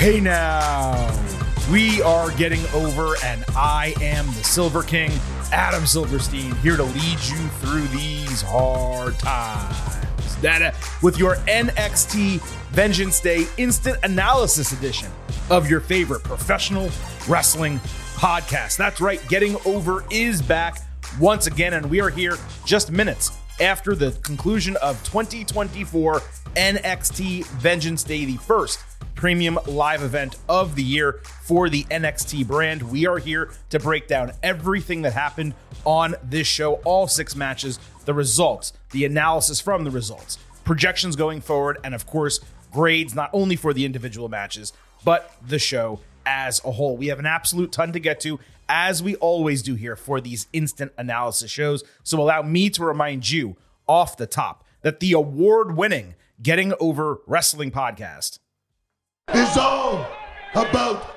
Hey now, we are getting over, and I am the Silver King, Adam Silverstein, here to lead you through these hard times. That with your NXT Vengeance Day instant analysis edition of your favorite professional wrestling podcast. That's right, Getting Over is back once again, and we are here just minutes after the conclusion of 2024 NXT Vengeance Day, the first premium live event of the year for the NXT brand. We are here to break down everything that happened on this show, all six matches, the results, the analysis from the results, projections going forward, and of course, grades not only for the individual matches, but the show as a whole. We have an absolute ton to get to, as we always do here for these instant analysis shows. So allow me to remind you off the top that the award winning Getting Over Wrestling podcast is all about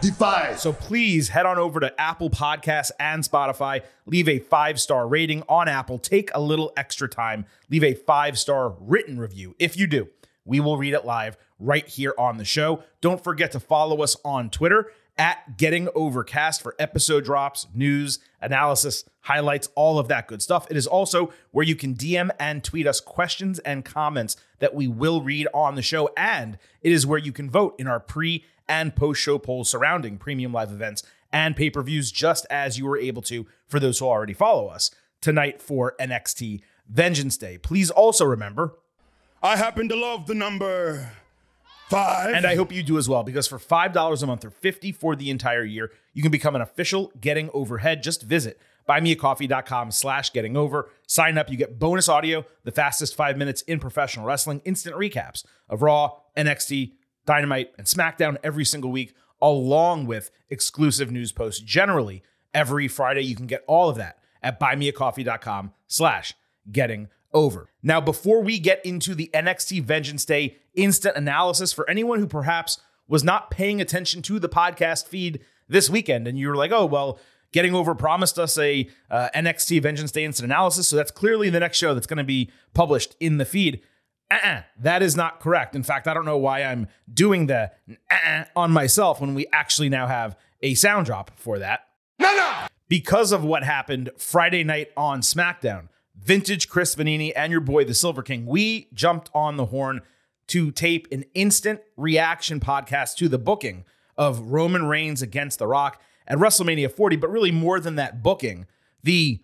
Defy. So please head on over to Apple Podcasts and Spotify. Leave a five star rating on Apple. Take a little extra time. Leave a five star written review. If you do, we will read it live right here on the show. Don't forget to follow us on Twitter at Getting Overcast for episode drops, news, analysis, highlights, all of that good stuff. It is also where you can DM and tweet us questions and comments that we will read on the show. And it is where you can vote in our pre and post show polls surrounding premium live events and pay per views, just as you were able to for those who already follow us tonight for NXT Vengeance Day. Please also remember I happen to love the number five. And I hope you do as well, because for $5 a month or 50 for the entire year, you can become an official Getting Overhead. Just visit buymeacoffee.com slash getting over. Sign up, you get bonus audio, the fastest five minutes in professional wrestling, instant recaps of Raw, NXT, Dynamite, and SmackDown every single week, along with exclusive news posts generally every Friday. You can get all of that at buymeacoffee.com slash getting over. Now, before we get into the NXT Vengeance Day instant analysis for anyone who perhaps was not paying attention to the podcast feed this weekend and you were like, oh, well, Getting Over promised us a uh, NXT Vengeance Day instant analysis, so that's clearly the next show that's going to be published in the feed. Uh-uh, that is not correct. In fact, I don't know why I'm doing the uh-uh on myself when we actually now have a sound drop for that. No, no. Because of what happened Friday night on SmackDown, vintage Chris Vannini and your boy, the Silver King, we jumped on the horn to tape an instant reaction podcast to the booking of Roman Reigns against The Rock at WrestleMania 40, but really more than that booking, the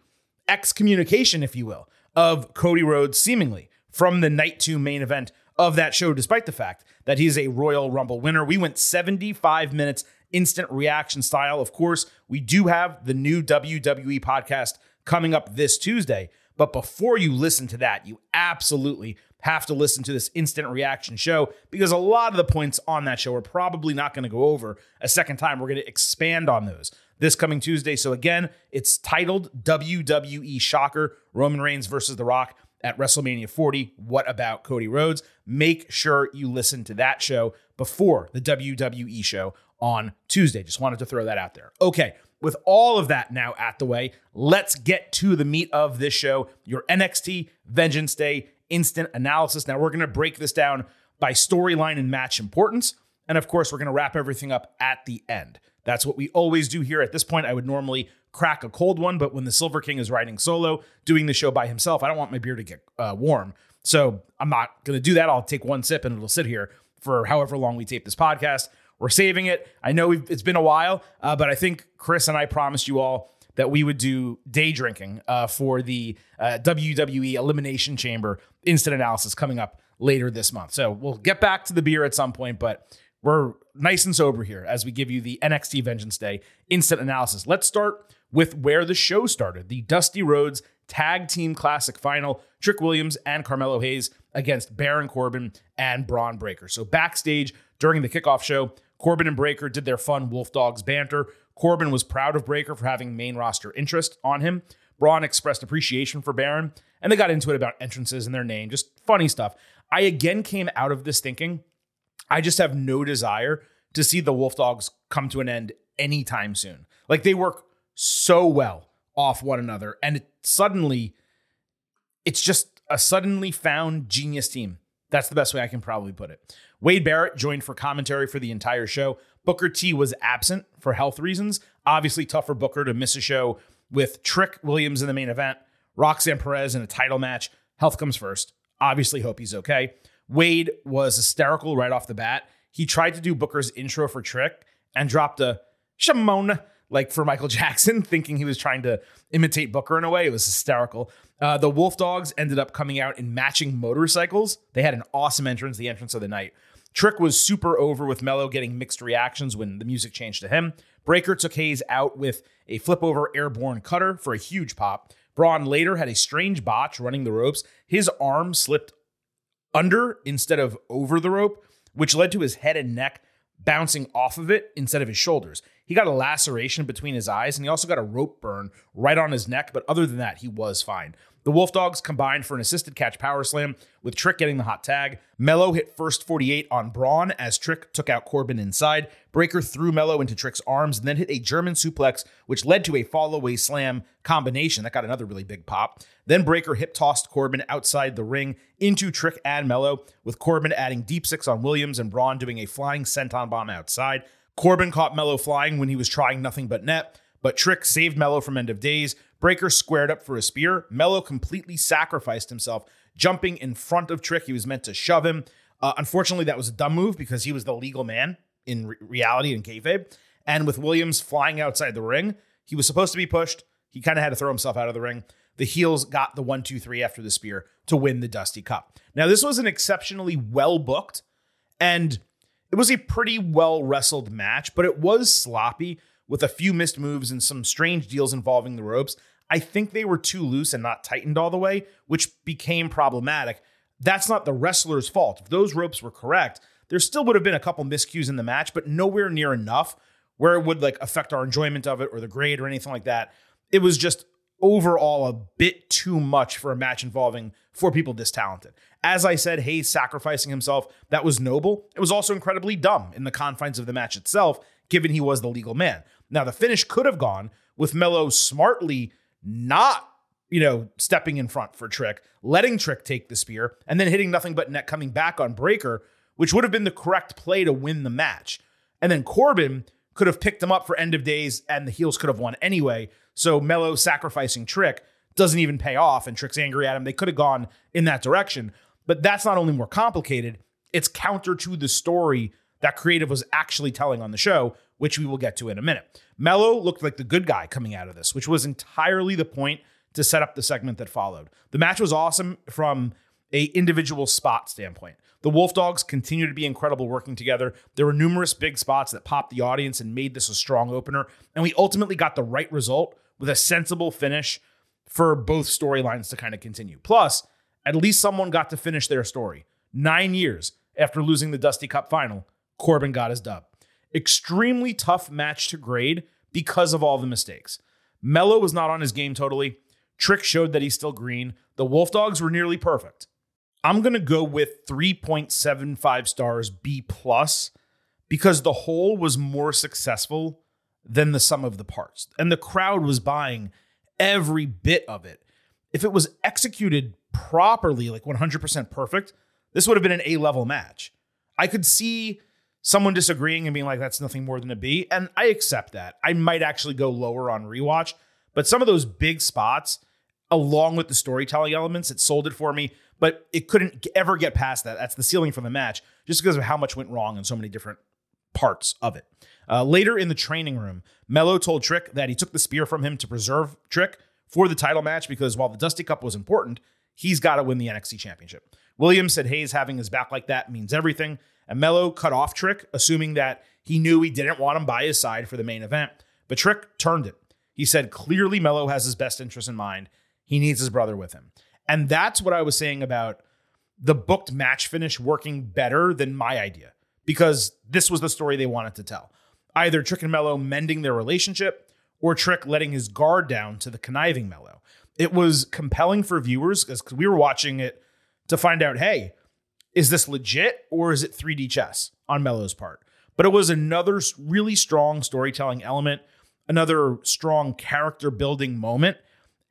excommunication, if you will, of Cody Rhodes seemingly from the night two main event of that show, despite the fact that he's a Royal Rumble winner. We went 75 minutes instant reaction style. Of course, we do have the new WWE podcast coming up this Tuesday. But before you listen to that, you absolutely have to listen to this instant reaction show because a lot of the points on that show are probably not going to go over a second time. We're going to expand on those this coming Tuesday. So, again, it's titled WWE Shocker Roman Reigns versus The Rock at WrestleMania 40. What about Cody Rhodes? Make sure you listen to that show before the WWE show on Tuesday. Just wanted to throw that out there. Okay. With all of that now at the way, let's get to the meat of this show your NXT Vengeance Day instant analysis. Now, we're going to break this down by storyline and match importance. And of course, we're going to wrap everything up at the end. That's what we always do here. At this point, I would normally crack a cold one, but when the Silver King is riding solo, doing the show by himself, I don't want my beer to get uh, warm. So I'm not going to do that. I'll take one sip and it'll sit here for however long we tape this podcast. We're saving it. I know it's been a while, uh, but I think Chris and I promised you all that we would do day drinking uh, for the uh, WWE Elimination Chamber instant analysis coming up later this month. So we'll get back to the beer at some point, but we're nice and sober here as we give you the NXT Vengeance Day instant analysis. Let's start with where the show started the Dusty Rhodes Tag Team Classic Final. Trick Williams and Carmelo Hayes against Baron Corbin and Bron Breakker. So backstage during the kickoff show, Corbin and Breakker did their fun Wolf Dogs banter. Corbin was proud of Breakker for having main roster interest on him. Bron expressed appreciation for Baron, and they got into it about entrances and their name, just funny stuff. I again came out of this thinking I just have no desire to see the Wolf Dogs come to an end anytime soon. Like they work so well off one another, and it suddenly, it's just a suddenly found genius team That's the best way I can probably put it. Wade Barrett joined for commentary for the entire show. Booker T was absent for health reasons. Obviously, tough for Booker to miss a show with Trick Williams in the main event, Roxanne Perez in a title match. Health comes first. Obviously, hope he's okay. Wade was hysterical right off the bat. He tried to do Booker's intro for Trick and dropped a Shimona like for Michael Jackson, thinking he was trying to imitate Booker in a way. It was hysterical. Uh, the Wolf Dogs ended up coming out in matching motorcycles. They had an awesome entrance, the entrance of the night. Trick was super over with Melo getting mixed reactions when the music changed to him. Breakker took Hayes out with a flip over airborne cutter for a huge pop. Bron later had a strange botch running the ropes. His arm slipped under instead of over the rope, which led to his head and neck bouncing off of it instead of his shoulders. He got a laceration between his eyes and he also got a rope burn right on his neck, but other than that, he was fine. The Wolf Dogs combined for an assisted catch power slam, with Trick getting the hot tag. Melo hit first 48 on Bron as Trick took out Corbin inside. Breakker threw Melo into Trick's arms and then hit a German suplex, which led to a fall away slam combination that got another really big pop. Then Breakker hip tossed Corbin outside the ring into Trick and Melo, with Corbin adding deep six on Williams and Bron doing a flying senton bomb outside. Corbin caught Melo flying when he was trying nothing but net, but Trick saved Melo from end of days. Breakker squared up for a spear. Melo completely sacrificed himself, jumping in front of Trick. He was meant to shove him. Uh, unfortunately, that was a dumb move because he was the legal man in re- reality in kayfabe. And with Williams flying outside the ring, he was supposed to be pushed. He kind of had to throw himself out of the ring. The heels got the one, two, three after the spear to win the Dusty Cup. Now, this was an exceptionally well booked and it was a pretty well wrestled match, but it was sloppy with a few missed moves and some strange deals involving the ropes. I think they were too loose and not tightened all the way, which became problematic. That's not the wrestler's fault. If those ropes were correct, there still would have been a couple miscues in the match, but nowhere near enough where it would like affect our enjoyment of it or the grade or anything like that. It was just overall a bit too much for a match involving four people this talented. As I said, Hayes sacrificing himself, that was noble. It was also incredibly dumb in the confines of the match itself, given he was the legal man. Now, the finish could have gone with Melo smartly not, you know, stepping in front for Trick, letting Trick take the spear, and then hitting nothing but net coming back on Breakker, which would have been the correct play to win the match. And then Corbin could have picked him up for end of days, and the heels could have won anyway. So Melo sacrificing Trick doesn't even pay off, and Trick's angry at him. They could have gone in that direction. But that's not only more complicated, it's counter to the story that creative was actually telling on the show, which we will get to in a minute. Melo looked like the good guy coming out of this, which was entirely the point to set up the segment that followed. The match was awesome from a individual spot standpoint. The Wolf Dogs continue to be incredible working together. There were numerous big spots that popped the audience and made this a strong opener, and we ultimately got the right result with a sensible finish for both storylines to kind of continue. Plus, at least someone got to finish their story. 9 years after losing the Dusty Cup final, Corbin got his dub extremely tough match to grade because of all the mistakes. Mello was not on his game totally. Trick showed that he's still green. The Wolf Dogs were nearly perfect. I'm going to go with 3.75 stars B plus because the whole was more successful than the sum of the parts. And the crowd was buying every bit of it. If it was executed properly, like 100% perfect, this would have been an A level match. I could see someone disagreeing and being like, that's nothing more than a B. And I accept that. I might actually go lower on rewatch, but some of those big spots, along with the storytelling elements, it sold it for me, but it couldn't ever get past that. That's the ceiling for the match, just because of how much went wrong in so many different parts of it. Uh, later in the training room, Melo told Trick that he took the spear from him to preserve Trick for the title match because while the Dusty Cup was important, he's got to win the NXT Championship. Williams said Hayes having his back like that means everything, and Melo cut off Trick, assuming that he knew he didn't want him by his side for the main event. But Trick turned it. He said clearly Melo has his best interest in mind. He needs his brother with him. And that's what I was saying about the booked match finish working better than my idea because this was the story they wanted to tell. Either Trick and Melo mending their relationship or Trick letting his guard down to the conniving Melo. It was compelling for viewers because we were watching it to find out, hey, is this legit or is it 3D chess on Melo's part? But it was another really strong storytelling element, another strong character building moment.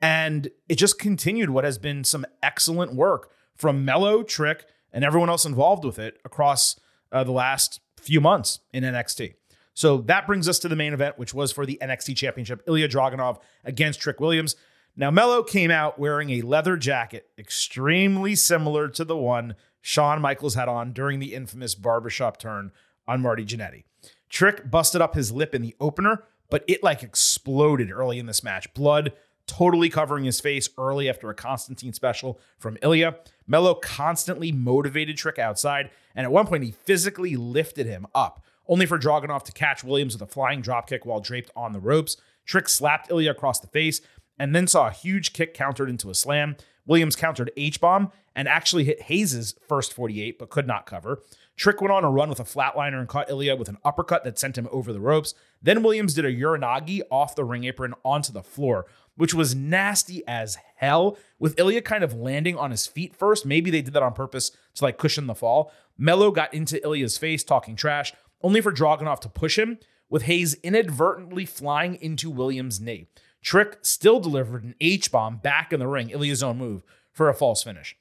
And it just continued what has been some excellent work from Melo, Trick, and everyone else involved with it across uh, the last few months in NXT. So that brings us to the main event, which was for the NXT Championship Ilja Dragunov against Trick Williams. Now, Melo came out wearing a leather jacket extremely similar to the one Shawn Michaels had on during the infamous barbershop turn on Marty Jannetty. Trick busted up his lip in the opener, but it like exploded early in this match. Blood totally covering his face early after a Constantine special from Ilja. Melo constantly motivated Trick outside, and at one point he physically lifted him up, only for Dragunov to catch Williams with a flying dropkick while draped on the ropes. Trick slapped Ilja across the face and then saw a huge kick countered into a slam. Williams countered H bomb and actually hit Hayes' first 48, but could not cover. Trick went on a run with a flatliner and caught Ilja with an uppercut that sent him over the ropes. Then Williams did a Uranage off the ring apron onto the floor, which was nasty as hell, with Ilja kind of landing on his feet first. Maybe they did that on purpose to like cushion the fall. Melo got into Ilja's face talking trash, only for Dragunov to push him, with Hayes inadvertently flying into Williams' knee. Trick still delivered an H bomb back in the ring, Ilja's own move, for a false finish.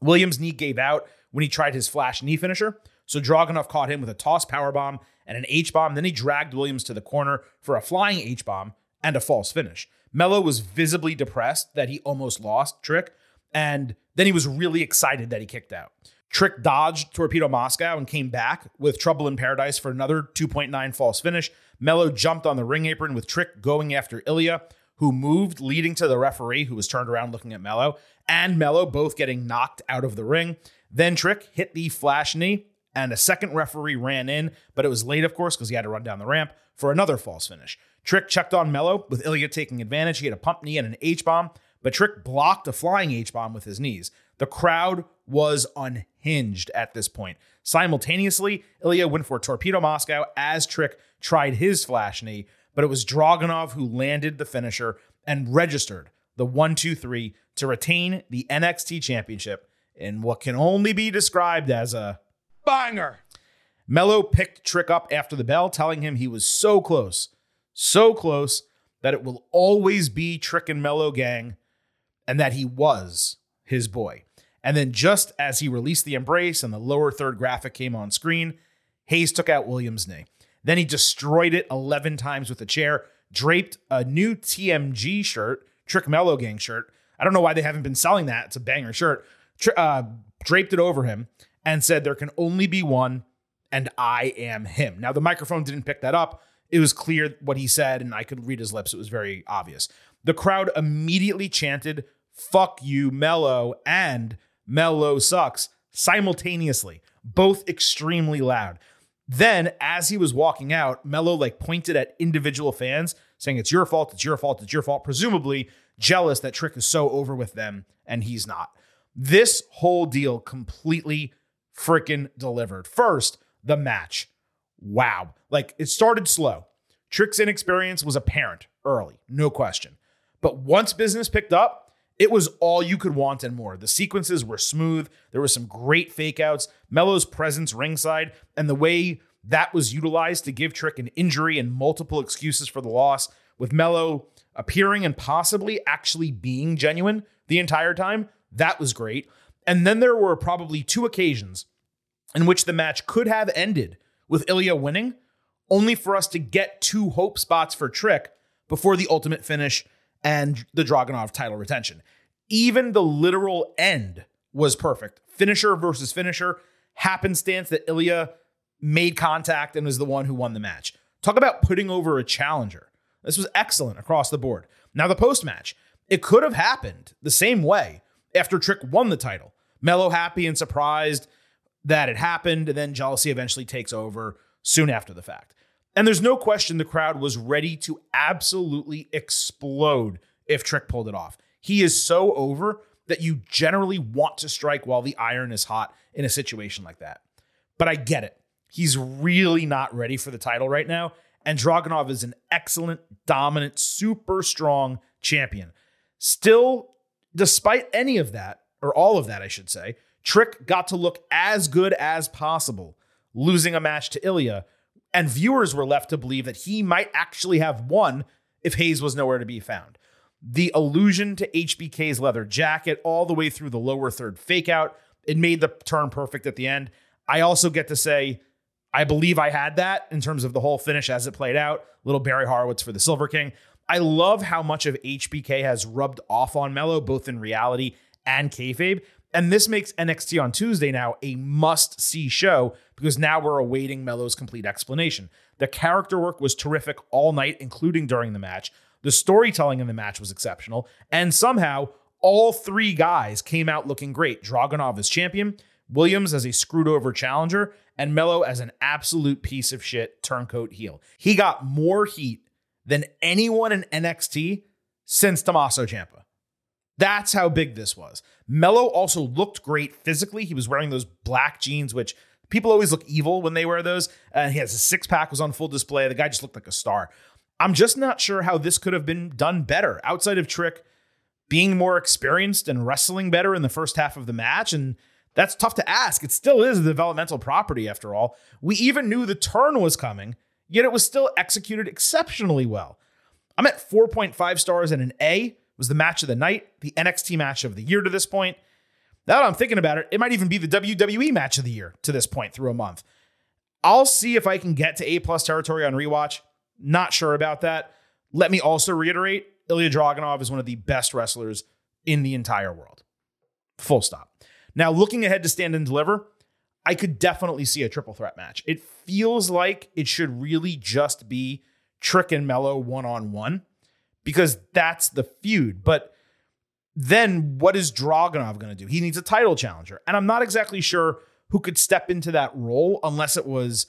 Williams' knee gave out when he tried his flash knee finisher, so Dragunov caught him with a toss power bomb and an H bomb. Then he dragged Williams to the corner for a flying H bomb and a false finish. Melo was visibly depressed that he almost lost Trick, and then he was really excited that he kicked out. Trick dodged Torpedo Moscow and came back with Trouble in Paradise for another 2.9 false finish. Melo jumped on the ring apron with Trick going after Ilja, who moved, leading to the referee, who was turned around looking at Melo, and Melo both getting knocked out of the ring. Then Trick hit the flash knee, and a second referee ran in, but it was late, of course, because he had to run down the ramp for another false finish. Trick checked on Melo, with Ilja taking advantage. He had a pump knee and an H bomb, but Trick blocked a flying H bomb with his knees. The crowd was unhinged at this point. Simultaneously, Ilja went for Torpedo Moscow as Trick tried his flash knee, but it was Dragunov who landed the finisher and registered the 1 2 3 to retain the NXT championship in what can only be described as a Banger. Melo picked Trick up after the bell, telling him he was so close, so close that it will always be Trick and Melo gang, and that he was his boy. And then, just as he released the embrace and the lower third graphic came on screen, Hayes took out Williams' knee. Then he destroyed it 11 times with a chair, draped a new TMG shirt, Trick Melo Gang shirt. I don't know why they haven't been selling that. It's a banger shirt. Uh, draped it over him and said, There can only be one, and I am him. Now, the microphone didn't pick that up. It was clear what he said, and I could read his lips. It was very obvious. The crowd immediately chanted, Fuck you, Melo, and Melo sucks simultaneously, both extremely loud. Then, as he was walking out, Melo like pointed at individual fans, saying, It's your fault, it's your fault, it's your fault, presumably jealous that Trick is so over with them and he's not. This whole deal completely freaking delivered. First, the match. Wow. Like it started slow. Trick's inexperience was apparent early, no question. But once business picked up, it was all you could want and more. The sequences were smooth. There were some great fake outs. Melo's presence ringside and the way that was utilized to give Trick an injury and multiple excuses for the loss, with Melo appearing and possibly actually being genuine the entire time, that was great. And then there were probably two occasions in which the match could have ended with Ilja winning, only for us to get two hope spots for Trick before the ultimate finish and the Dragunov title retention. Even the literal end was perfect. Finisher versus finisher, happenstance that Ilja made contact and was the one who won the match. Talk about putting over a challenger. This was excellent across the board. Now, the post match, it could have happened the same way after Trick won the title. Melo happy and surprised that it happened, and then jealousy eventually takes over soon after the fact. And there's no question the crowd was ready to absolutely explode if Trick pulled it off. He is so over that you generally want to strike while the iron is hot in a situation like that. But I get it. He's really not ready for the title right now. And Dragunov is an excellent, dominant, super strong champion. Still, despite any of that, or all of that, I should say, Trick got to look as good as possible, losing a match to Ilja, and viewers were left to believe that he might actually have won if Hayes was nowhere to be found. The allusion to HBK's leather jacket all the way through the lower third fakeout, it made the turn perfect at the end. I also get to say, I believe I had that in terms of the whole finish as it played out. Little Barry Horowitz for the Silver King. I love how much of HBK has rubbed off on Melo, both in reality and kayfabe. And this makes NXT on Tuesday now a must see show because now we're awaiting Melo's complete explanation. The character work was terrific all night, including during the match. The storytelling in the match was exceptional. And somehow, all three guys came out looking great. Dragunov as champion, Williams as a screwed over challenger, and Melo as an absolute piece of shit turncoat heel. He got more heat than anyone in NXT since Tommaso Ciampa. That's how big this was. Melo also looked great physically. He was wearing those black jeans, which people always look evil when they wear those. And he has a six pack was on full display. The guy just looked like a star. I'm just not sure how this could have been done better outside of Trick being more experienced and wrestling better in the first half of the match. And that's tough to ask. It still is a developmental property after all. We even knew the turn was coming, yet it was still executed exceptionally well. I'm at 4.5 stars and an A was the match of the night, the NXT match of the year to this point. Now that I'm thinking about it, it might even be the WWE match of the year to this point through a month. I'll see if I can get to A plus territory on rewatch. Not sure about that. Let me also reiterate Ilja Dragunov is one of the best wrestlers in the entire world. Full stop. Now, looking ahead to Stand and Deliver, I could definitely see a triple threat match. It feels like it should really just be Trick and Melo one on one because that's the feud. But then what is Dragunov going to do? He needs a title challenger. And I'm not exactly sure who could step into that role unless it was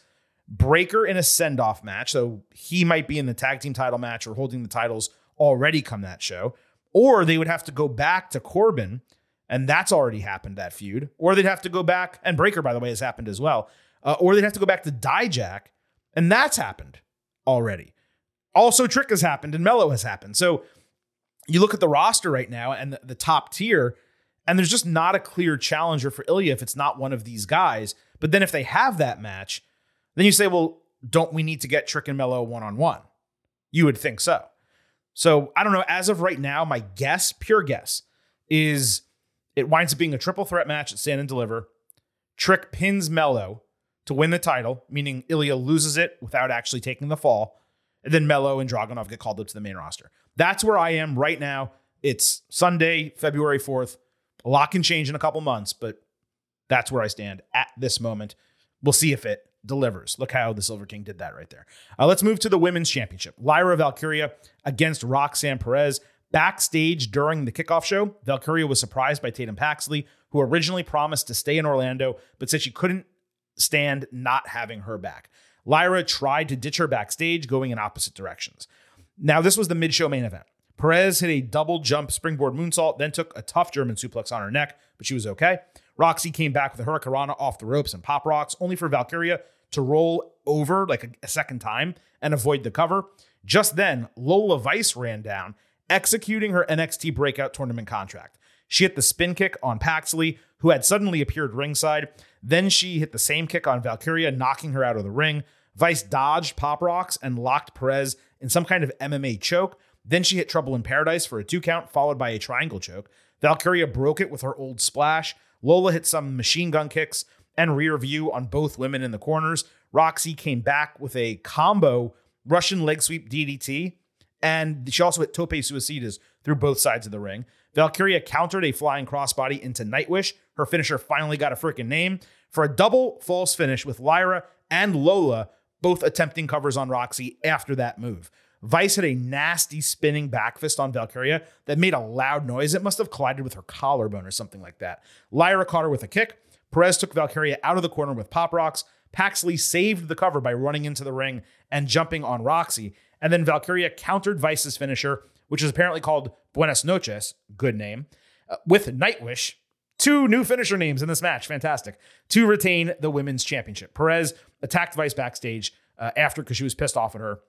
Breakker in a send off match. So he might be in the tag team title match or holding the titles already come that show. Or they would have to go back to Corbin, and that's already happened, that feud. Or they'd have to go back, and Breakker, by the way, has happened as well. Uh, or they'd have to go back to Dijak, and that's happened already. Also, Trick has happened and Melo has happened. So you look at the roster right now and the, the top tier, and there's just not a clear challenger for Ilja if it's not one of these guys. But then if they have that match, then you say, well, don't we need to get Trick and Melo one on one? You would think so. So I don't know. As of right now, my guess, pure guess, is it winds up being a triple threat match at Stand and Deliver. Trick pins Melo to win the title, meaning Ilja loses it without actually taking the fall. And then Melo and Dragunov get called up to the main roster. That's where I am right now. It's Sunday, February 4th. A lot can change in a couple months, but that's where I stand at this moment. We'll see if it delivers. Look how the Silver King did that right there. Uh, let's move to the women's championship. Lyra Valkyria against Roxanne Perez. Backstage during the kickoff show, Valkyria was surprised by Tatum Paxley, who originally promised to stay in Orlando, but said she couldn't stand not having her back. Lyra tried to ditch her backstage, going in opposite directions. Now, this was the mid show main event. Perez hit a double jump springboard moonsault, then took a tough German suplex on her neck, but she was okay. Roxy came back with a hurricanrana off the ropes and pop rocks, only for Valkyria to roll over like a, a second time and avoid the cover. Just then, Lola Vice ran down, executing her NXT breakout tournament contract. She hit the spin kick on Paxley, who had suddenly appeared ringside. Then she hit the same kick on Valkyria, knocking her out of the ring. Vice dodged Pop Rocks and locked Perez in some kind of MMA choke. Then she hit Trouble in Paradise for a two count, followed by a triangle choke. Valkyria broke it with her old splash. Lola hit some machine gun kicks and rear view on both women in the corners. Roxy came back with a combo Russian leg sweep DDT, and she also hit tope suicidas through both sides of the ring. Valkyria countered a flying crossbody into Nightwish. Her finisher finally got a freaking name for a double false finish with Lyra and Lola both attempting covers on Roxy after that move. Vice had a nasty spinning back fist on Valkyria that made a loud noise. It must have collided with her collarbone or something like that. Lyra caught her with a kick. Perez took Valkyria out of the corner with pop rocks. Paxley saved the cover by running into the ring and jumping on Roxy. And then Valkyria countered Vice's finisher, which is apparently called Buenas Noches, good name, uh, with Nightwish, Two new finisher names in this match. Fantastic. To retain the women's championship. Perez attacked Vice backstage uh, after because she was pissed off at her,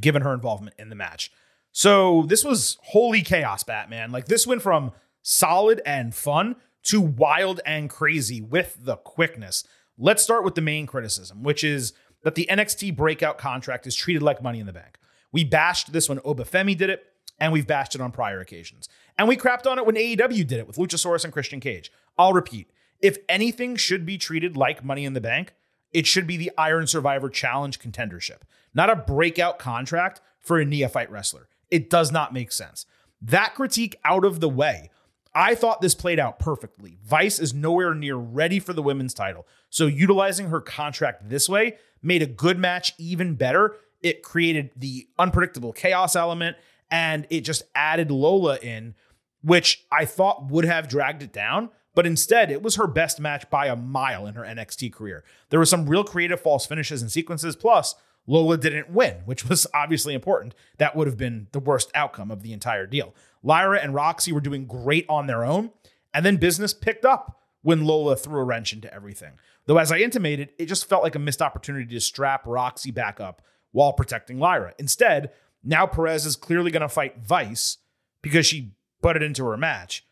given her involvement in the match. So this was holy chaos, Batman. Like this went from solid and fun to wild and crazy with the quickness. Let's start with the main criticism, which is that the NXT breakout contract is treated like money in the bank. We bashed this when Obafemi did it and we've bashed it on prior occasions. And we crapped on it when AEW did it with Luchasaurus and Christian Cage. I'll repeat If anything should be treated like Money in the Bank, it should be the Iron Survivor Challenge contendership, not a breakout contract for a neophyte wrestler. It does not make sense. That critique out of the way, I thought this played out perfectly. Vice is nowhere near ready for the women's title. So utilizing her contract this way made a good match even better. It created the unpredictable chaos element and it just added Lola in, which I thought would have dragged it down. But instead, it was her best match by a mile in her NXT career. There were some real creative false finishes and sequences. Plus, Lola didn't win, which was obviously important. That would have been the worst outcome of the entire deal. Lyra and Roxy were doing great on their own, and then business picked up when Lola threw a wrench into everything. Though, as I intimated, it just felt like a missed opportunity to strap Roxy back up while protecting Lyra. Instead, now Perez is clearly going to fight Vice because she butted into her match.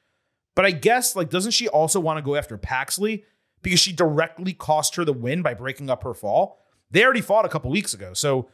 But I guess, like, doesn't she also want to go after Paxley because she directly cost her the win by breaking up her fall? They already fought a couple weeks ago. So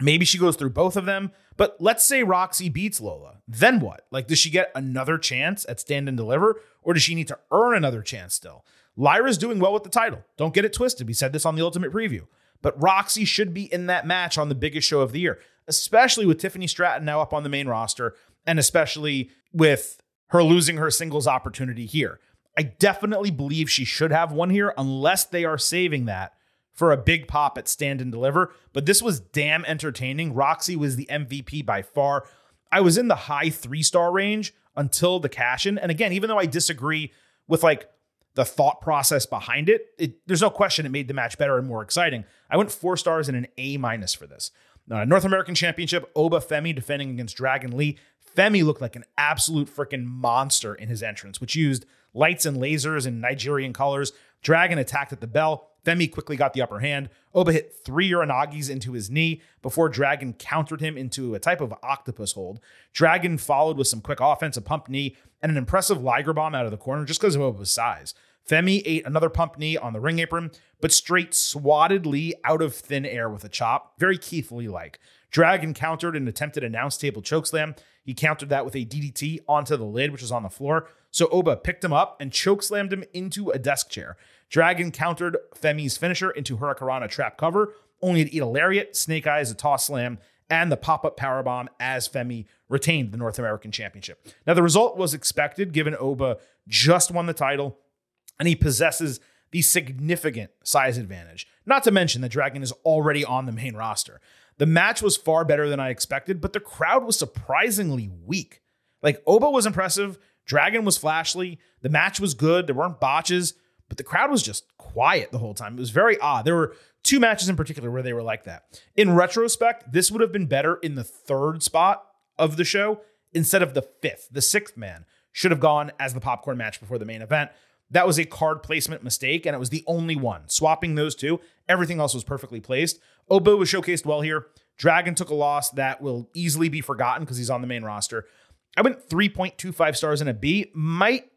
maybe she goes through both of them. But let's say Roxy beats Lola. Then what? Like, does she get another chance at stand and deliver? Or does she need to earn another chance still? Lyra's doing well with the title. Don't get it twisted. We said this on the Ultimate Preview. But Roxy should be in that match on the biggest show of the year, especially with Tiffany Stratton now up on the main roster, and especially with her losing her singles opportunity here. I definitely believe she should have one here, unless they are saving that for a big pop at Stand and Deliver. But this was damn entertaining. Roxy was the MVP by far. I was in the high three star range until the cash in. And again, even though I disagree with like the thought process behind it, it, there's no question it made the match better and more exciting. I went four stars and an A minus for this. Uh, North American Championship, Oba Femi defending against Dragon Lee. Femi looked like an absolute freaking monster in his entrance, which used lights and lasers and Nigerian colors. Dragon attacked at the bell. Femi quickly got the upper hand. Oba hit three Uranagis into his knee before Dragon countered him into a type of octopus hold. Dragon followed with some quick offense, a pump knee, and an impressive Liger bomb out of the corner just because of Oba's size. Femi ate another pump knee on the ring apron, but straight swatted Lee out of thin air with a chop, very Keith Lee like. Dragon countered an attempted a announce table chokeslam. He countered that with a DDT onto the lid, which was on the floor. So Oba picked him up and chokeslammed him into a desk chair. Dragon countered Femi's finisher into Hurricanrana trap cover, only to eat a lariat, snake eyes, a toss slam, and the pop up powerbomb as Femi retained the North American Championship. Now, the result was expected given Oba just won the title and he possesses the significant size advantage. Not to mention that Dragon is already on the main roster. The match was far better than I expected, but the crowd was surprisingly weak. Like, Oba was impressive, Dragon was flashy, the match was good, there weren't botches but the crowd was just quiet the whole time. It was very odd. There were two matches in particular where they were like that. In retrospect, this would have been better in the third spot of the show instead of the fifth. The sixth man should have gone as the popcorn match before the main event. That was a card placement mistake, and it was the only one. Swapping those two, everything else was perfectly placed. Oba was showcased well here. Dragon took a loss that will easily be forgotten because he's on the main roster. I went 3.25 stars and a B. Might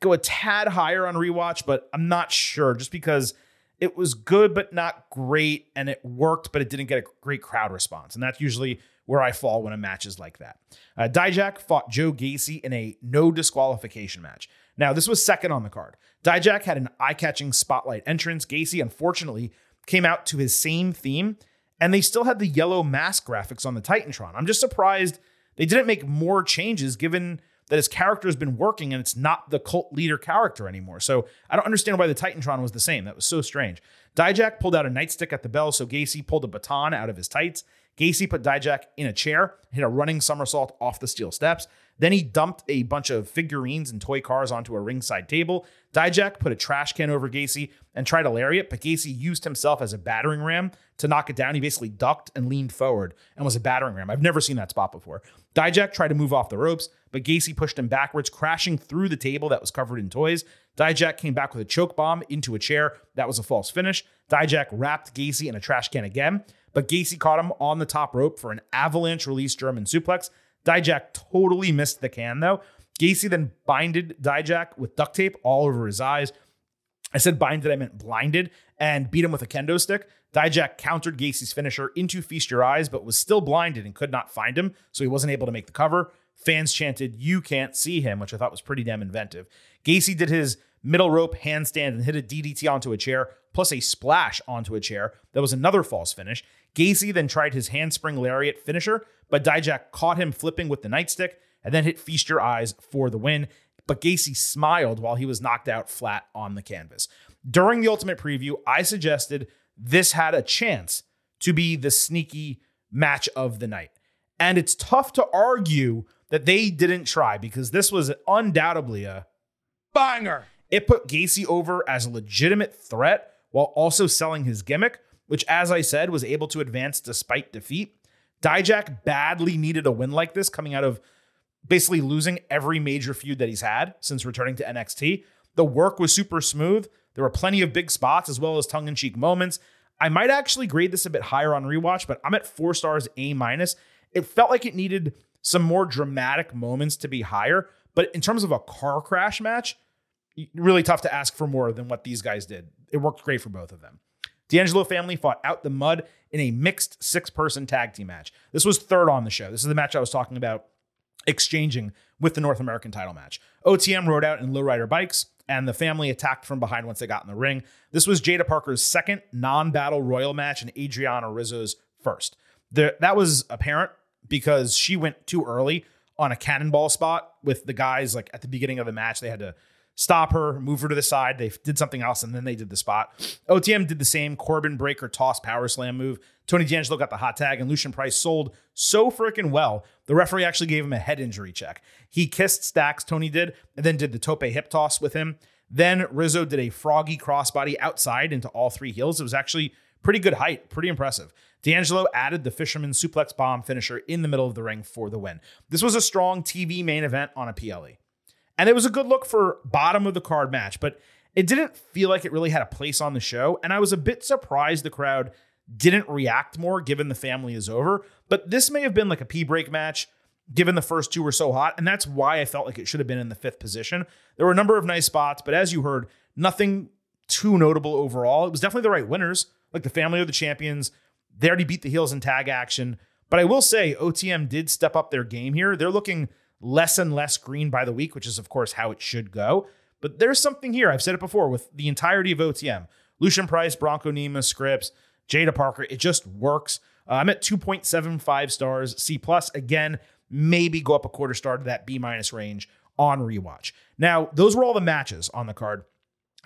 go a tad higher on rewatch, but I'm not sure just because it was good but not great and it worked, but it didn't get a great crowd response. And that's usually where I fall when a match is like that. Uh, Dijak fought Joe Gacy in a no disqualification match. Now, this was second on the card. Dijak had an eye catching spotlight entrance. Gacy, unfortunately, came out to his same theme, and they still had the yellow mask graphics on the Titantron. I'm just surprised they didn't make more changes given that his character has been working and it's not the cult leader character anymore. So I don't understand why the Titantron was the same. That was so strange. Dijak pulled out a nightstick at the bell, so Gacy pulled a baton out of his tights. Gacy put Dijak in a chair, hit a running somersault off the steel steps. Then he dumped a bunch of figurines and toy cars onto a ringside table. Dijak put a trash can over Gacy and tried a lariat, but Gacy used himself as a battering ram to knock it down. He basically ducked and leaned forward and was a battering ram. I've never seen that spot before. Dijak tried to move off the ropes, but Gacy pushed him backwards, crashing through the table that was covered in toys. Dijak came back with a choke bomb into a chair. That was a false finish. Dijak wrapped Gacy in a trash can again, but Gacy caught him on the top rope for an avalanche release German suplex. Dijak totally missed the can though. Gacy then binded Dijak with duct tape all over his eyes. I said binded, I meant blinded, and beat him with a kendo stick. Dijak countered Gacy's finisher into Feast Your Eyes, but was still blinded and could not find him, so he wasn't able to make the cover. Fans chanted, You can't see him, which I thought was pretty damn inventive. Gacy did his middle rope handstand and hit a DDT onto a chair, plus a splash onto a chair. That was another false finish. Gacy then tried his handspring lariat finisher, but Dijak caught him flipping with the nightstick and then hit Feast Your Eyes for the win. But Gacy smiled while he was knocked out flat on the canvas. During the Ultimate Preview, I suggested this had a chance to be the sneaky match of the night. And it's tough to argue that they didn't try because this was undoubtedly a banger. It put Gacy over as a legitimate threat while also selling his gimmick, which, as I said, was able to advance despite defeat. Dijak badly needed a win like this coming out of basically losing every major feud that he's had since returning to NXT. The work was super smooth. There were plenty of big spots as well as tongue in cheek moments. I might actually grade this a bit higher on rewatch, but I'm at four stars A minus. It felt like it needed some more dramatic moments to be higher, but in terms of a car crash match, really tough to ask for more than what these guys did. It worked great for both of them. D'Angelo family fought out the mud in a mixed six person tag team match. This was third on the show. This is the match I was talking about exchanging with the North American title match. OTM rode out in lowrider bikes, and the family attacked from behind once they got in the ring. This was Jaida Parker's second non battle royal match and Adriana Rizzo's first. The, that was apparent because she went too early on a cannonball spot with the guys like at the beginning of the match. They had to stop her, move her to the side. They did something else, and then they did the spot. OTM did the same Corbin Breakker toss power slam move. Tony D'Angelo got the hot tag, and Lucian Price sold so freaking well. The referee actually gave him a head injury check. He kissed Stacks, Tony did, and then did the tope hip toss with him. Then Rizzo did a froggy crossbody outside into all three heels. It was actually pretty good height, pretty impressive. D'Angelo added the Fisherman suplex bomb finisher in the middle of the ring for the win. This was a strong TV main event on a PLE. And it was a good look for bottom of the card match, but it didn't feel like it really had a place on the show. And I was a bit surprised the crowd didn't react more given the family is over. But this may have been like a P break match given the first two were so hot. And that's why I felt like it should have been in the fifth position. There were a number of nice spots, but as you heard, nothing too notable overall. It was definitely the right winners, like the family of the champions. They already beat the heels in tag action. But I will say, OTM did step up their game here. They're looking less and less green by the week, which is, of course, how it should go. But there's something here. I've said it before with the entirety of OTM Lucian Price, Bronco Nima, Scrypts, Jaida Parker. It just works. Uh, I'm at 2.75 stars. C plus again, maybe go up a quarter star to that B minus range on rewatch. Now, those were all the matches on the card.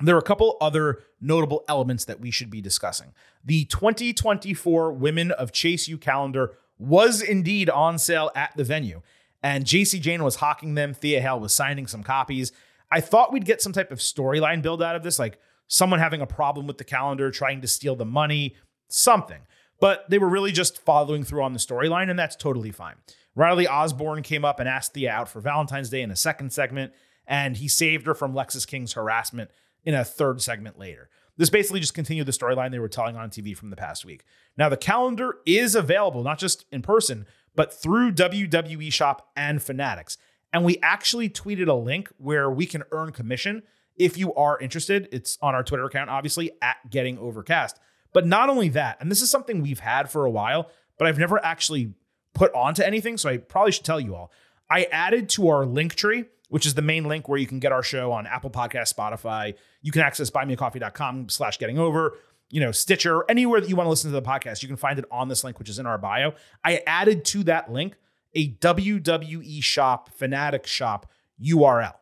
There are a couple other notable elements that we should be discussing. The 2024 Women of Chase U calendar was indeed on sale at the venue, and Jacy Jayne was hawking them. Thea Hale was signing some copies. I thought we'd get some type of storyline build out of this, like someone having a problem with the calendar, trying to steal the money, something. But they were really just following through on the storyline, and that's totally fine. Riley Osborne came up and asked Thea out for Valentine's Day in a second segment, and he saved her from Lexis King's harassment in a third segment later. This basically just continued the storyline they were telling on TV from the past week. Now, the calendar is available, not just in person, but through WWE Shop and Fanatics. And we actually tweeted a link where we can earn commission if you are interested. It's on our Twitter account, obviously, at Getting Overcast. But not only that, and this is something we've had for a while, but I've never actually put onto anything, so I probably should tell you all. I added to our link tree, which is the main link where you can get our show on Apple Podcast, Spotify. You can access buymeacoffee.com slash getting over, you know, Stitcher, anywhere that you want to listen to the podcast. You can find it on this link, which is in our bio. I added to that link a WWE shop, Fanatic shop URL.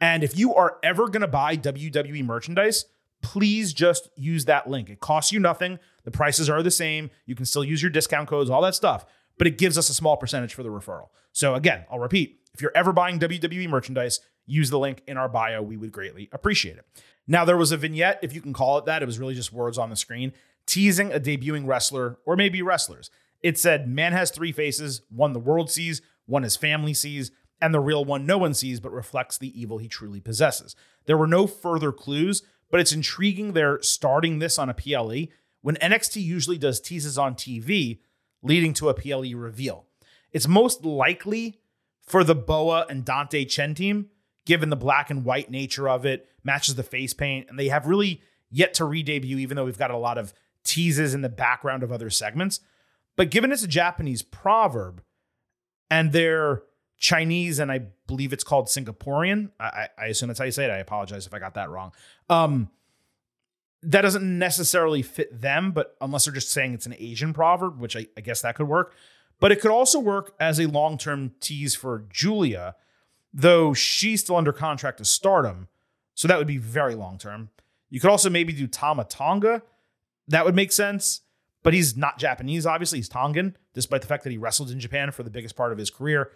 And if you are ever going to buy WWE merchandise, please just use that link. It costs you nothing. The prices are the same. You can still use your discount codes, all that stuff, but it gives us a small percentage for the referral. So again, I'll repeat if you're ever buying WWE merchandise, use the link in our bio. We would greatly appreciate it. Now, there was a vignette, if you can call it that. It was really just words on the screen teasing a debuting wrestler or maybe wrestlers. It said, Man has three faces one the world sees, one his family sees, and the real one no one sees but reflects the evil he truly possesses. There were no further clues, but it's intriguing they're starting this on a PLE when NXT usually does teases on TV, leading to a PLE reveal. It's most likely for the Boa and Dante Chen team, given the black and white nature of it, matches the face paint, and they have really yet to re debut, even though we've got a lot of teases in the background of other segments. But given it's a Japanese proverb and they're Chinese and I believe it's called Singaporean. I, I, assume that's how you say it. I apologize if I got that wrong. Um, that doesn't necessarily fit them, but unless they're just saying it's an Asian proverb, which I, I guess that could work. But it could also work as a long term tease for Giulia, though she's still under contract to stardom. So that would be very long term. You could also maybe do Tama Tonga. That would make sense. But he's not Japanese, obviously. He's Tongan, despite the fact that he wrestled in Japan for the biggest part of his career.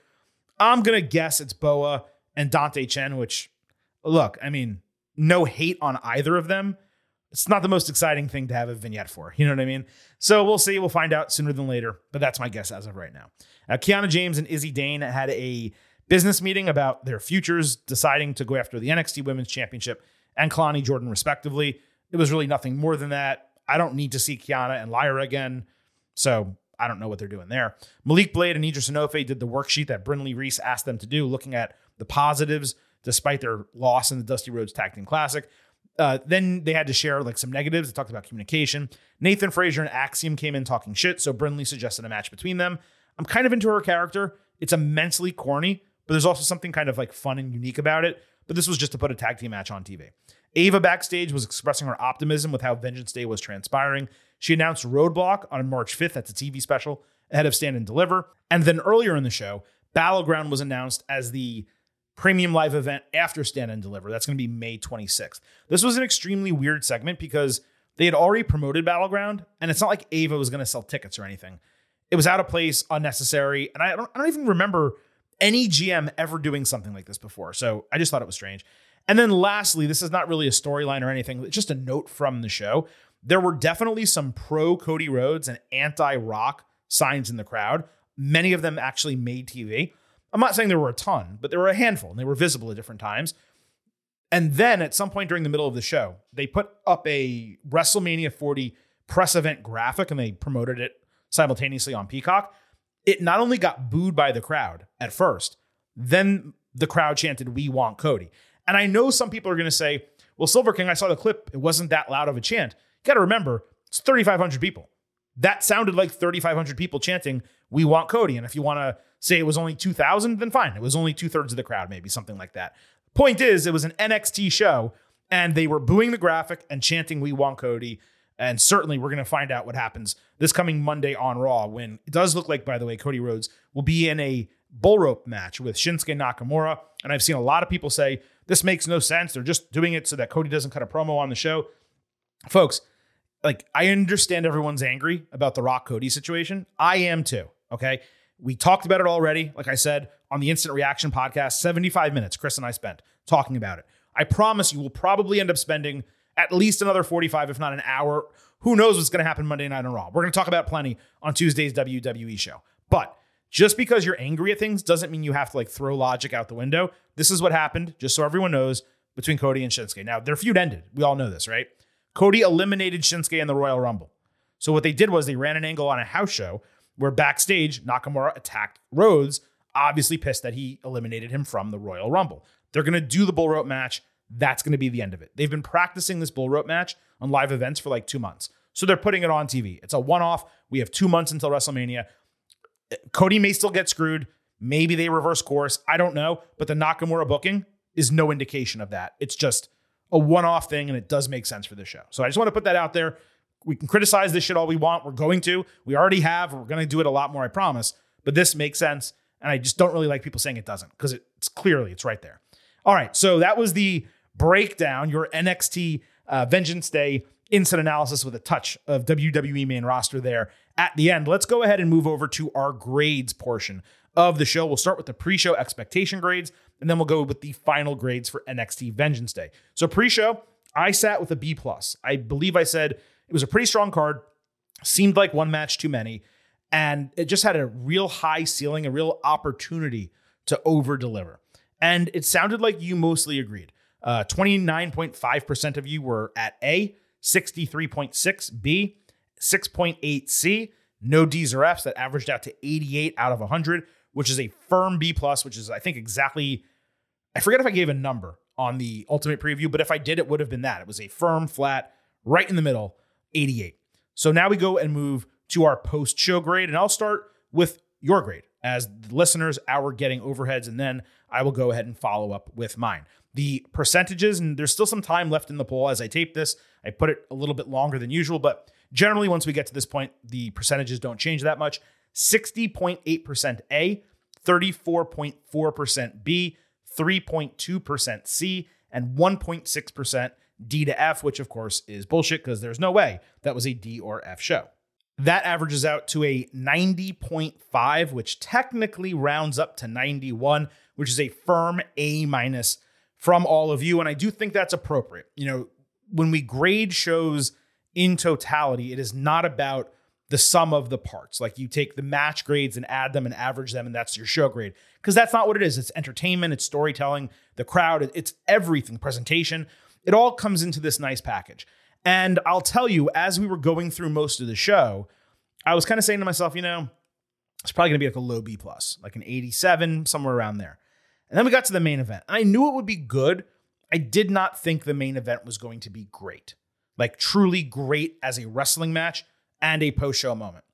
I'm going to guess it's Boa and Dante Chen, which, look, I mean, no hate on either of them it's not the most exciting thing to have a vignette for. You know what I mean? So we'll see. We'll find out sooner than later. But that's my guess as of right now. Uh, Kiana James and Izzy Dane had a business meeting about their futures, deciding to go after the NXT Women's Championship and Kelani Jordan, respectively. It was really nothing more than that. I don't need to see Kiana and Lyra again. So I don't know what they're doing there. Malik Blade and Edris Enofe did the worksheet that Brinley Reese asked them to do, looking at the positives despite their loss in the Dusty Rhodes Tag Team Classic. Uh, then they had to share like some negatives. They talked about communication. Nathan Frazer and Axiom came in talking shit, so Brinley suggested a match between them. I'm kind of into her character. It's immensely corny, but there's also something kind of like fun and unique about it. But this was just to put a tag team match on TV. Ava backstage was expressing her optimism with how Vengeance Day was transpiring. She announced Roadblock on March 5th. That's a TV special ahead of Stand and Deliver. And then earlier in the show, Battleground was announced as the premium live event after Stand and Deliver. That's going to be May 26th. This was an extremely weird segment because they had already promoted Battleground, and it's not like Ava was going to sell tickets or anything. It was out of place, unnecessary, and I don't, I don't even remember any GM ever doing something like this before. So I just thought it was strange. And then lastly, this is not really a storyline or anything, just a note from the show. There were definitely some pro Cody Rhodes and anti Rock signs in the crowd. Many of them actually made TV. I'm not saying there were a ton, but there were a handful and they were visible at different times. And then at some point during the middle of the show, they put up a WrestleMania 40 press event graphic and they promoted it simultaneously on Peacock. It not only got booed by the crowd at first, then the crowd chanted, We want Cody. And I know some people are going to say, Well, Silver King, I saw the clip. It wasn't that loud of a chant. You got to remember, it's 3,500 people. That sounded like 3,500 people chanting, We want Cody. And if you want to say it was only 2,000, then fine. It was only two thirds of the crowd, maybe something like that. Point is, it was an NXT show and they were booing the graphic and chanting, We want Cody. And certainly we're going to find out what happens this coming Monday on Raw when it does look like, by the way, Cody Rhodes will be in a bull rope match with Shinsuke Nakamura. And I've seen a lot of people say this makes no sense. They're just doing it so that Cody doesn't cut a promo on the show. Folks, like I understand everyone's angry about the Rock Cody situation. I am too. Okay. We talked about it already. Like I said on the Instant Reaction podcast, 75 minutes Chris and I spent talking about it. I promise you, we'll probably end up spending at least another 45, if not an hour. Who knows what's going to happen Monday Night on Raw? We're going to talk about plenty on Tuesday's WWE show. But just because you're angry at things doesn't mean you have to like throw logic out the window. This is what happened, just so everyone knows, between Cody and Shinsuke. Now, their feud ended. We all know this, right? Cody eliminated Shinsuke in the Royal Rumble. So what they did was they ran an angle on a house show where backstage Nakamura attacked Rhodes, obviously pissed that he eliminated him from the Royal Rumble. They're going to do the bull rope match. That's going to be the end of it. They've been practicing this bull rope match on live events for like two months. So they're putting it on TV. It's a one off. We have two months until WrestleMania. Cody may still get screwed. Maybe they reverse course. I don't know. But the Nakamura booking is no indication of that. It's just a one off thing and it does make sense for the show. So I just want to put that out there. We can criticize this shit all we want. We're going to. We already have. We're going to do it a lot more, I promise. But this makes sense. And I just don't really like people saying it doesn't because it's clearly it's right there. All right. So that was the breakdown, your NXT uh, Vengeance Day instant analysis with a touch of WWE main roster there at the end. Let's go ahead and move over to our grades portion of the show. We'll start with the pre show expectation grades, and then we'll go with the final grades for NXT Vengeance Day. So, pre show, I sat with a B. plus. I believe I said it was a pretty strong card, seemed like one match too many, and it just had a real high ceiling, a real opportunity to over deliver. And it sounded like you mostly agreed. Uh, 29.5% of you were at A, 63.6 B, 6.8 C, no D's or F's that averaged out to 88 out of 100, which is a firm B plus, which is I think exactly I forget if I gave a number on the ultimate preview, but if I did, it would have been that. It was a firm, flat, right in the middle, 88. So now we go and move to our post show grade, and I'll start with your grade as listeners, our getting overheads, and then I will go ahead and follow up with mine. The percentages, and there's still some time left in the poll as I tape this. I put it a little bit longer than usual, but generally, once we get to this point, the percentages don't change that much. 60.8% A, 34.4% B, 3.2% C, and 1.6% D to F, which of course is bullshit because there's no way that was a D or F show. That averages out to a 90.5, which technically rounds up to 91, which is a firm A minus from all of you. And I do think that's appropriate. You know, when we grade shows in totality, it is not about the sum of the parts. Like you take the match grades and add them and average them, and that's your show grade. Because that's not what it is. It's entertainment, it's storytelling, the crowd, it's everything, presentation. It all comes into this nice package. And I'll tell you, as we were going through most of the show, I was kind of saying to myself, you know, it's probably going to be like a low B plus, like an 87, somewhere around there. And then we got to the main event. I knew it would be good. I did not think the main event was going to be great, like truly great as a wrestling match and a post show moment.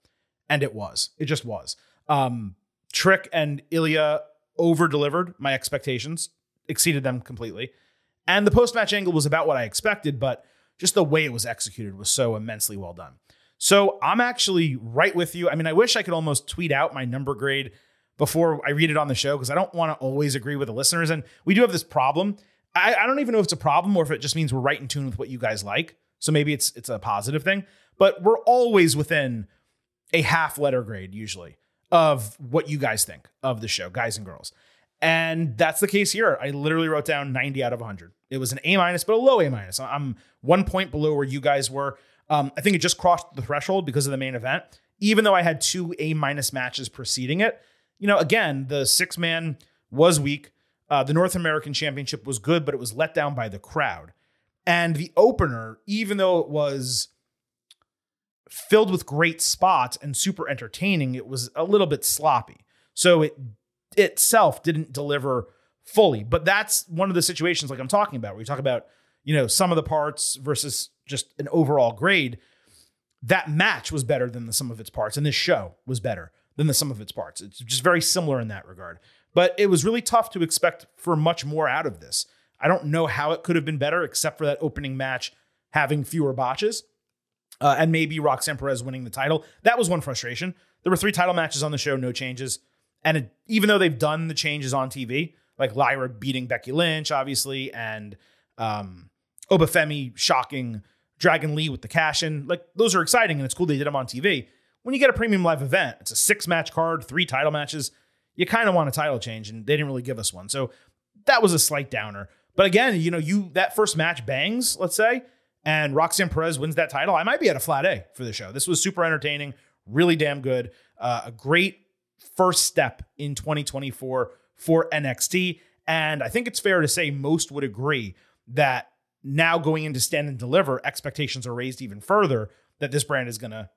And it was. It just was. Um, Trick and Ilja over delivered my expectations, exceeded them completely. And the post match angle was about what I expected, but just the way it was executed was so immensely well done. So I'm actually right with you. I mean, I wish I could almost tweet out my number grade before I read it on the show because I don't want to always agree with the listeners. And we do have this problem. I, I, don't even know if it's a problem or if it just means we're right in tune with what you guys like. So maybe it's it's a positive thing. But we're always within a half letter grade usually of what you guys think of the show, guys and girls. And that's the case here. I literally wrote down 90 out of 100. It was an A minus, but a low A minus. I'm one point below where you guys were. Um, I think it just crossed the threshold because of the main event. Even though I had two A minus matches preceding it, you know, again, the six man was weak. Uh, the North American Championship was good, but it was let down by the crowd. And the opener, even though it was filled with great spots and super entertaining, it was a little bit sloppy. So it itself didn't deliver fully. But that's one of the situations like I'm talking about, where you talk about, you know, some of the parts versus just an overall grade. That match was better than the sum of its parts, and this show was better than the sum of its parts. It's just very similar in that regard. But it was really tough to expect for much more out of this. I don't know how it could have been better, except for that opening match having fewer botches. Uh, and maybe Roxanne Perez winning the title. That was one frustration. There were three title matches on the show, no changes. And it, even though they've done the changes on TV, like Lyra beating Becky Lynch, obviously, and um, Oba Femi shocking Dragon Lee with the cash in, like those are exciting and it's cool they did them on TV. When you get a premium live event, it's a six match card, three title matches. You kind of want a title change, and they didn't really give us one. So that was a slight downer. But again, you know, you that first match bangs, let's say, and Roxanne Perez wins that title. I might be at a flat A for the show. This was super entertaining, really damn good. Uh, a great first step in 2024 for NXT. And I think it's fair to say most would agree that now going into stand and deliver, expectations are raised even further that this brand is going to.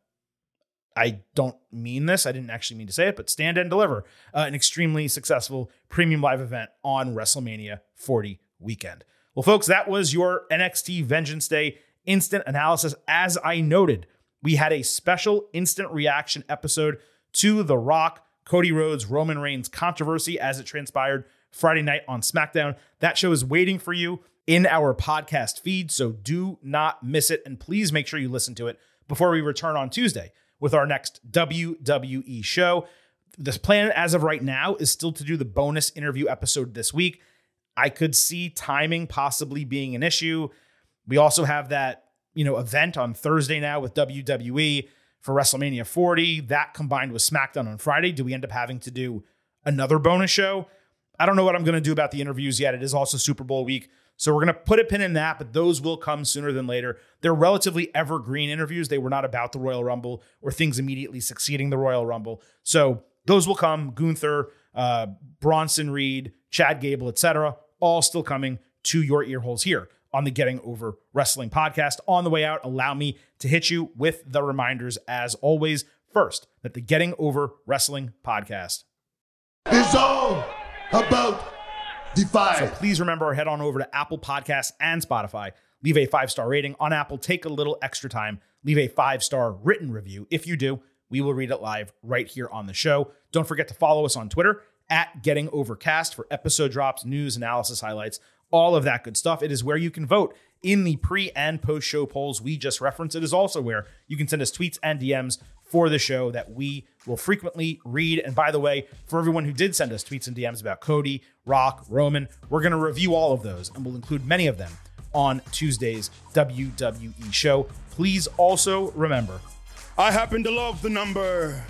I don't mean this. I didn't actually mean to say it, but stand and deliver uh, an extremely successful premium live event on WrestleMania 40 weekend. Well, folks, that was your NXT Vengeance Day instant analysis. As I noted, we had a special instant reaction episode to The Rock Cody Rhodes, Roman Reigns controversy as it transpired Friday night on SmackDown. That show is waiting for you in our podcast feed, so do not miss it. And please make sure you listen to it before we return on Tuesday with our next WWE show. This plan as of right now is still to do the bonus interview episode this week. I could see timing possibly being an issue. We also have that, you know, event on Thursday now with WWE for WrestleMania 40. That combined with SmackDown on Friday. Do we end up having to do another bonus show? I don't know what I'm going to do about the interviews yet. It is also Super Bowl week. So we're going to put a pin in that, but those will come sooner than later. They're relatively evergreen interviews. They were not about the Royal Rumble or things immediately succeeding the Royal Rumble. So those will come. Gunther, uh, Bronson Reed, Chad Gable, etc., all still coming to your ear holes here on the Getting Over Wrestling podcast. On the way out, allow me to hit you with the reminders as always. First, that the Getting Over Wrestling podcast is all about Defy. So please remember, head on over to Apple Podcasts and Spotify. Leave a five star rating on Apple. Take a little extra time. Leave a five star written review. If you do, we will read it live right here on the show. Don't forget to follow us on Twitter at Getting Overcast for episode drops, news, analysis, highlights, all of that good stuff. It is where you can vote in the pre and post show polls we just referenced. It is also where you can send us tweets and DMs for the show that we will frequently read. And by the way, for everyone who did send us tweets and DMs about Cody, Rock, Roman, we're going to review all of those and we'll include many of them on Tuesday's WWE show. Please also remember I happen to love the number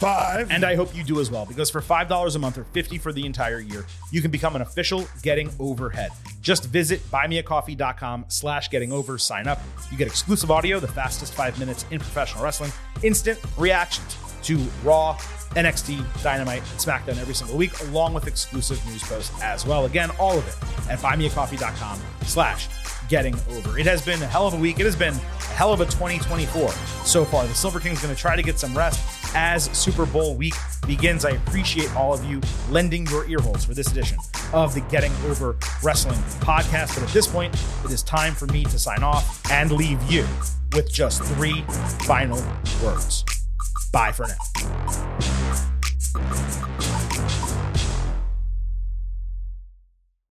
five. And I hope you do as well, because for $5 a month or 50 for the entire year, you can become an official Getting Overhead. Just visit buymeacoffee.com slash getting over, sign up. You get exclusive audio, the fastest five minutes in professional wrestling, instant reactions to Raw, NXT, Dynamite, SmackDown every single week, along with exclusive news posts as well. Again, all of it at buymeacoffee.com slash getting over. It has been a hell of a week. It has been a hell of a 2024 so far. The Silver King's going to try to get some rest as Super Bowl week begins. I appreciate all of you lending your earholes for this edition of the Getting Over Wrestling podcast. But at this point, it is time for me to sign off and leave you with just three final words. Bye for now.